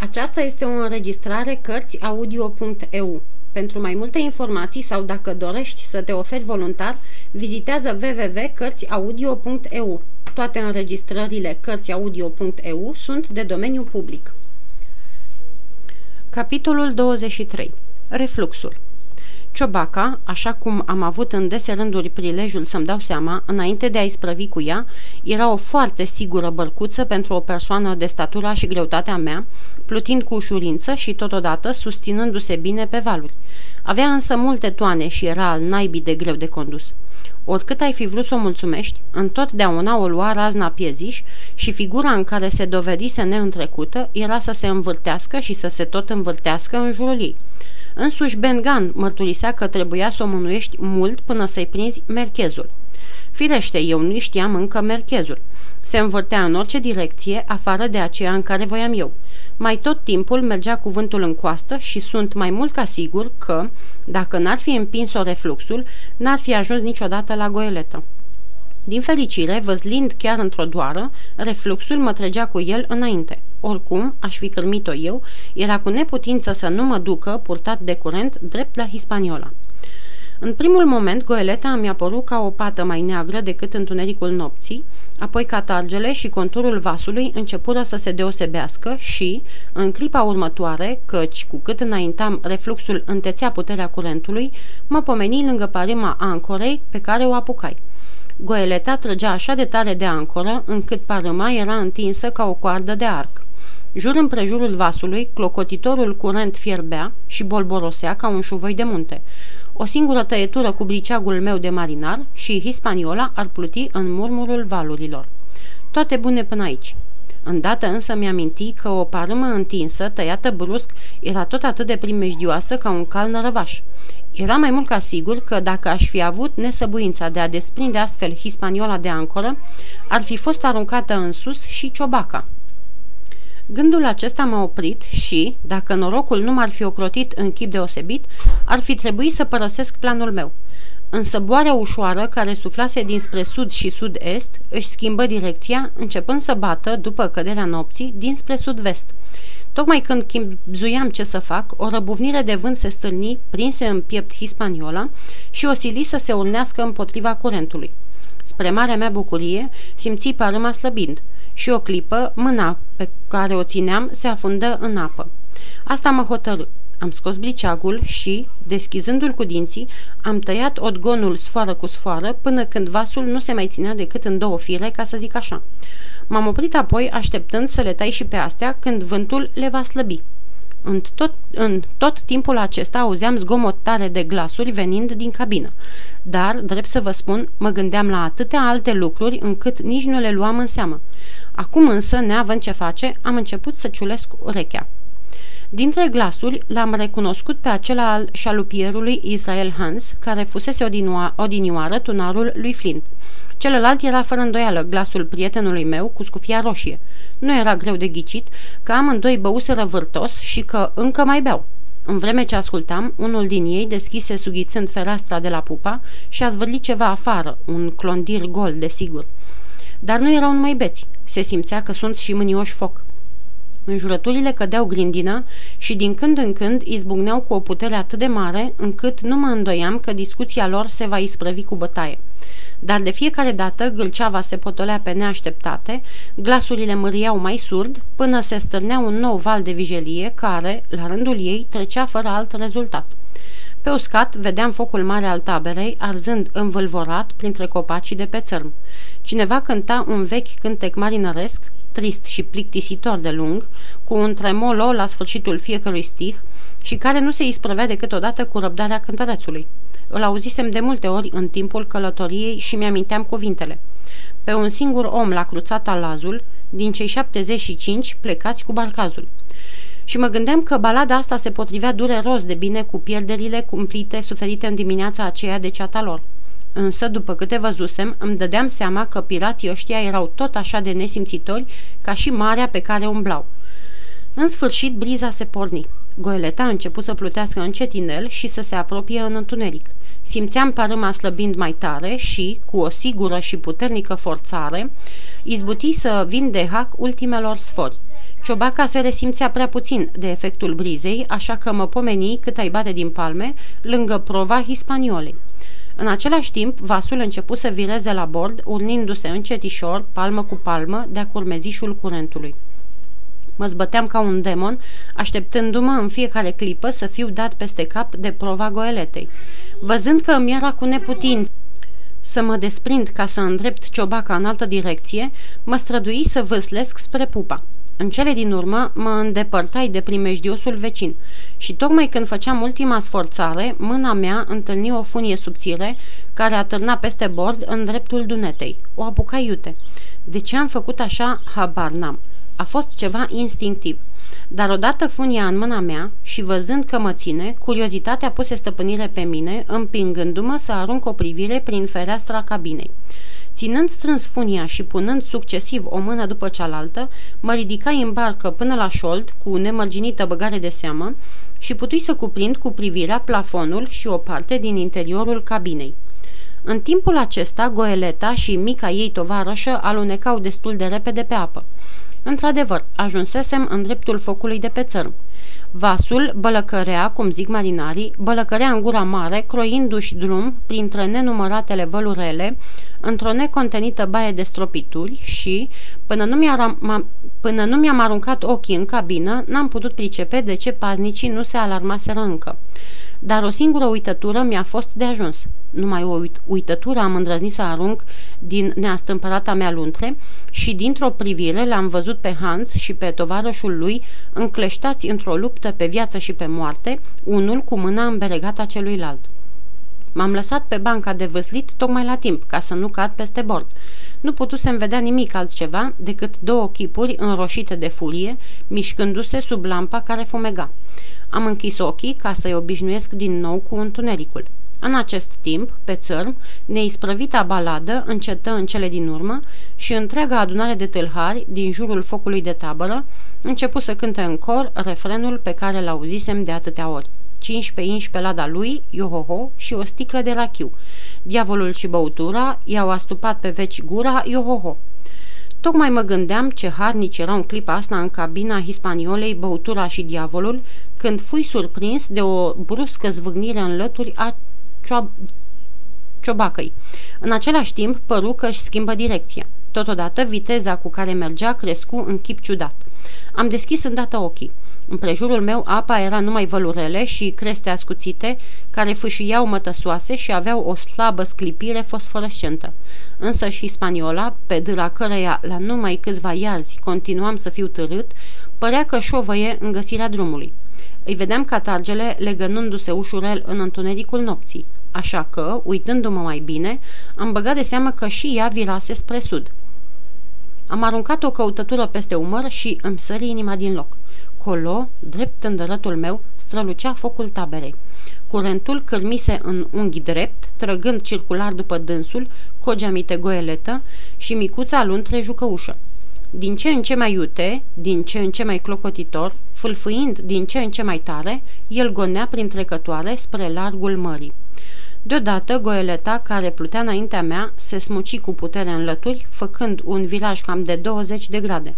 Aceasta este o înregistrare Cărțiaudio.eu. Pentru mai multe informații sau dacă dorești să te oferi voluntar, vizitează www.cărțiaudio.eu. Toate înregistrările Cărțiaudio.eu sunt de domeniu public. Capitolul 23. Refluxul Ciobaca, așa cum am avut în dese rânduri prilejul să-mi dau seama, înainte de a-i sprăvi cu ea, era o foarte sigură bărcuță pentru o persoană de statura și greutatea mea, plutind cu ușurință și totodată susținându-se bine pe valuri. Avea însă multe toane și era al naibii de greu de condus. Oricât ai fi vrut să o mulțumești, întotdeauna o lua razna pieziș și figura în care se dovedise neîntrecută era să se învârtească și să se tot învârtească în jurul ei. Însuși Bengan mărturisea că trebuia să o mânuiești mult până să-i prinzi merchezul. Firește, eu nu știam încă merchezul. Se învârtea în orice direcție, afară de aceea în care voiam eu. Mai tot timpul mergea cuvântul în coastă și sunt mai mult ca sigur că, dacă n-ar fi împins-o refluxul, n-ar fi ajuns niciodată la goeletă. Din fericire, văzlind chiar într-o doară, refluxul mă trăgea cu el înainte. Oricum, aș fi cărmit-o eu, era cu neputință să nu mă ducă, purtat de curent, drept la Hispaniola. În primul moment, goeleta mi-a părut ca o pată mai neagră decât întunericul nopții, apoi catargele și conturul vasului începură să se deosebească și, în clipa următoare, căci cu cât înaintam refluxul întețea puterea curentului, mă pomeni lângă parima ancorei pe care o apucai. Goeleta trăgea așa de tare de ancoră, încât parâma era întinsă ca o coardă de arc. Jur împrejurul vasului, clocotitorul curent fierbea și bolborosea ca un șuvoi de munte. O singură tăietură cu briceagul meu de marinar și Hispaniola ar pluti în murmurul valurilor. Toate bune până aici. Îndată însă mi-aminti că o parâmă întinsă, tăiată brusc, era tot atât de primejdioasă ca un cal nărăvaș. Era mai mult ca sigur că dacă aș fi avut nesăbuința de a desprinde astfel Hispaniola de ancoră, ar fi fost aruncată în sus și ciobaca. Gândul acesta m-a oprit și, dacă norocul nu m-ar fi ocrotit în chip deosebit, ar fi trebuit să părăsesc planul meu. Însă boarea ușoară, care suflase dinspre sud și sud-est, își schimbă direcția, începând să bată, după căderea nopții, dinspre sud-vest. Tocmai când chimzuiam ce să fac, o răbuvnire de vânt se stâlni, prinse în piept Hispaniola și o sili să se urnească împotriva curentului. Spre marea mea bucurie, simți parâma slăbind – și o clipă mâna pe care o țineam se afundă în apă. Asta mă hotărâ. Am scos briceagul și, deschizându-l cu dinții, am tăiat odgonul sfoară cu sfoară până când vasul nu se mai ținea decât în două fire, ca să zic așa. M-am oprit apoi așteptând să le tai și pe astea când vântul le va slăbi. În tot, în tot timpul acesta auzeam zgomot tare de glasuri venind din cabină. Dar, drept să vă spun, mă gândeam la atâtea alte lucruri încât nici nu le luam în seamă. Acum însă, neavând ce face, am început să ciulesc urechea. Dintre glasuri l-am recunoscut pe acela al șalupierului Israel Hans, care fusese odinua, odinioară tunarul lui Flint. Celălalt era fără îndoială glasul prietenului meu cu scufia roșie. Nu era greu de ghicit că amândoi băuseră vârtos și că încă mai beau. În vreme ce ascultam, unul din ei deschise sughițând fereastra de la pupa și a zvârlit ceva afară, un clondir gol, desigur. Dar nu erau numai beți. Se simțea că sunt și mânioși foc. Înjurăturile cădeau grindină și din când în când izbucneau cu o putere atât de mare încât nu mă îndoiam că discuția lor se va isprăvi cu bătaie. Dar de fiecare dată gâlceava se potolea pe neașteptate, glasurile măriau mai surd, până se stârnea un nou val de vijelie care, la rândul ei, trecea fără alt rezultat. Pe uscat vedeam focul mare al taberei, arzând învâlvorat printre copacii de pe țărm. Cineva cânta un vechi cântec marinăresc, trist și plictisitor de lung, cu un tremolo la sfârșitul fiecărui stih și care nu se isprăvea decât odată cu răbdarea cântărețului. Îl auzisem de multe ori în timpul călătoriei și mi-aminteam cuvintele. Pe un singur om l-a cruțat alazul, din cei 75 plecați cu barcazul. Și mă gândeam că balada asta se potrivea dureros de bine cu pierderile cumplite suferite în dimineața aceea de ceata lor. Însă, după câte văzusem, îmi dădeam seama că pirații ăștia erau tot așa de nesimțitori ca și marea pe care umblau. În sfârșit, briza se porni. Goeleta a început să plutească încetinel și să se apropie în întuneric. Simțeam parâma slăbind mai tare și, cu o sigură și puternică forțare, izbuti să vin de hac ultimelor sfori. Ciobaca se resimțea prea puțin de efectul brizei, așa că mă pomeni cât ai bate din palme, lângă prova hispaniolei. În același timp, vasul început să vireze la bord, urnindu-se încetișor, palmă cu palmă, de-a curmezișul curentului. Mă zbăteam ca un demon, așteptându-mă în fiecare clipă să fiu dat peste cap de prova goeletei. Văzând că îmi era cu neputință să mă desprind ca să îndrept ciobaca în altă direcție, mă strădui să vâslesc spre pupa. În cele din urmă mă îndepărtai de primejdiosul vecin și tocmai când făceam ultima sforțare, mâna mea întâlni o funie subțire care atârna peste bord în dreptul dunetei. O apucai iute. De ce am făcut așa, habar n-am. A fost ceva instinctiv. Dar odată funia în mâna mea și văzând că mă ține, curiozitatea puse stăpânire pe mine, împingându-mă să arunc o privire prin fereastra cabinei. Ținând strâns funia și punând succesiv o mână după cealaltă, mă ridicai în barcă până la șold cu nemărginită băgare de seamă și putui să cuprind cu privirea plafonul și o parte din interiorul cabinei. În timpul acesta, goeleta și mica ei tovarășă alunecau destul de repede pe apă. Într-adevăr, ajunsesem în dreptul focului de pe țărm. Vasul bălăcărea, cum zic marinarii, bălăcărea în gura mare, croindu-și drum printre nenumăratele vălurele, într-o necontenită baie de stropituri și, până nu, mi-am, până nu mi-am aruncat ochii în cabină, n-am putut pricepe de ce paznicii nu se alarmaseră încă dar o singură uitătură mi-a fost de ajuns. Numai o uit- uitătură am îndrăznit să arunc din neastâmpărata mea luntre și dintr-o privire l-am văzut pe Hans și pe tovarășul lui încleștați într-o luptă pe viață și pe moarte, unul cu mâna îmberegată celuilalt. M-am lăsat pe banca de văslit tocmai la timp, ca să nu cad peste bord. Nu putusem vedea nimic altceva decât două chipuri înroșite de furie, mișcându-se sub lampa care fumega. Am închis ochii ca să-i obișnuiesc din nou cu întunericul. În acest timp, pe țărm, neisprăvita baladă încetă în cele din urmă și întreaga adunare de tâlhari din jurul focului de tabără începu să cânte în cor refrenul pe care l-auzisem de atâtea ori. 15 inși pe lada lui, iohoho și o sticlă de rachiu. Diavolul și băutura i-au astupat pe veci gura, iohoho. Tocmai mă gândeam ce harnici erau în clipa asta în cabina hispaniolei băutura și diavolul, când fui surprins de o bruscă zvâgnire în lături a cioab- ciobacăi. În același timp, păru că își schimbă direcția. Totodată, viteza cu care mergea crescu în chip ciudat. Am deschis îndată ochii. În prejurul meu apa era numai vălurele și creste ascuțite, care fâșiau mătăsoase și aveau o slabă sclipire fosforescentă. Însă și spaniola, pe dâra căreia la numai câțiva iarzi continuam să fiu târât, părea că șovăie în găsirea drumului. Îi vedeam catargele legănându-se ușurel în întunericul nopții, așa că, uitându-mă mai bine, am băgat de seamă că și ea virase spre sud. Am aruncat o căutătură peste umăr și îmi sări inima din loc. Colo, drept în dărătul meu, strălucea focul taberei. Curentul cârmise în unghi drept, trăgând circular după dânsul, cu o geamite goeletă și micuța luntre jucăușă. Din ce în ce mai iute, din ce în ce mai clocotitor, fâlfâind din ce în ce mai tare, el gonea prin trecătoare spre largul mării. Deodată, goeleta, care plutea înaintea mea, se smuci cu putere în lături, făcând un viraj cam de 20 de grade.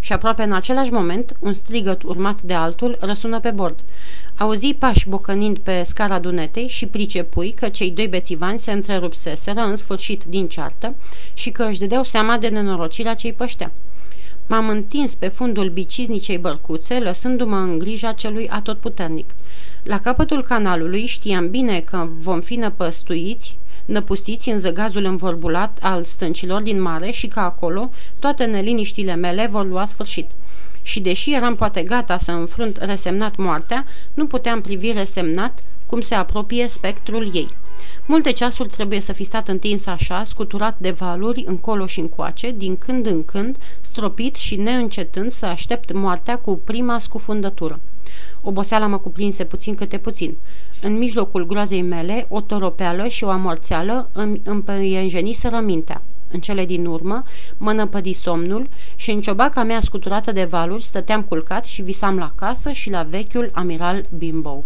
Și aproape în același moment, un strigăt urmat de altul răsună pe bord. Auzi pași bocănind pe scara dunetei și pricepui că cei doi bețivani se întrerupseseră în sfârșit din ceartă și că își dădeau seama de nenorocirea cei păștea. M-am întins pe fundul biciznicei bărcuțe, lăsându-mă în grija celui atotputernic. La capătul canalului știam bine că vom fi năpăstuiți, năpustiți în zăgazul învorbulat al stâncilor din mare și că acolo toate neliniștile mele vor lua sfârșit. Și deși eram poate gata să înfrunt resemnat moartea, nu puteam privi resemnat cum se apropie spectrul ei. Multe ceasuri trebuie să fi stat întins așa, scuturat de valuri încolo și încoace, din când în când, stropit și neîncetând să aștept moartea cu prima scufundătură. Oboseala mă cuprinse puțin câte puțin. În mijlocul groazei mele, o toropeală și o amorțeală îmi împăienjeniseră mintea. În cele din urmă, mă năpădi somnul și în ciobaca mea scuturată de valuri stăteam culcat și visam la casă și la vechiul amiral Bimbo.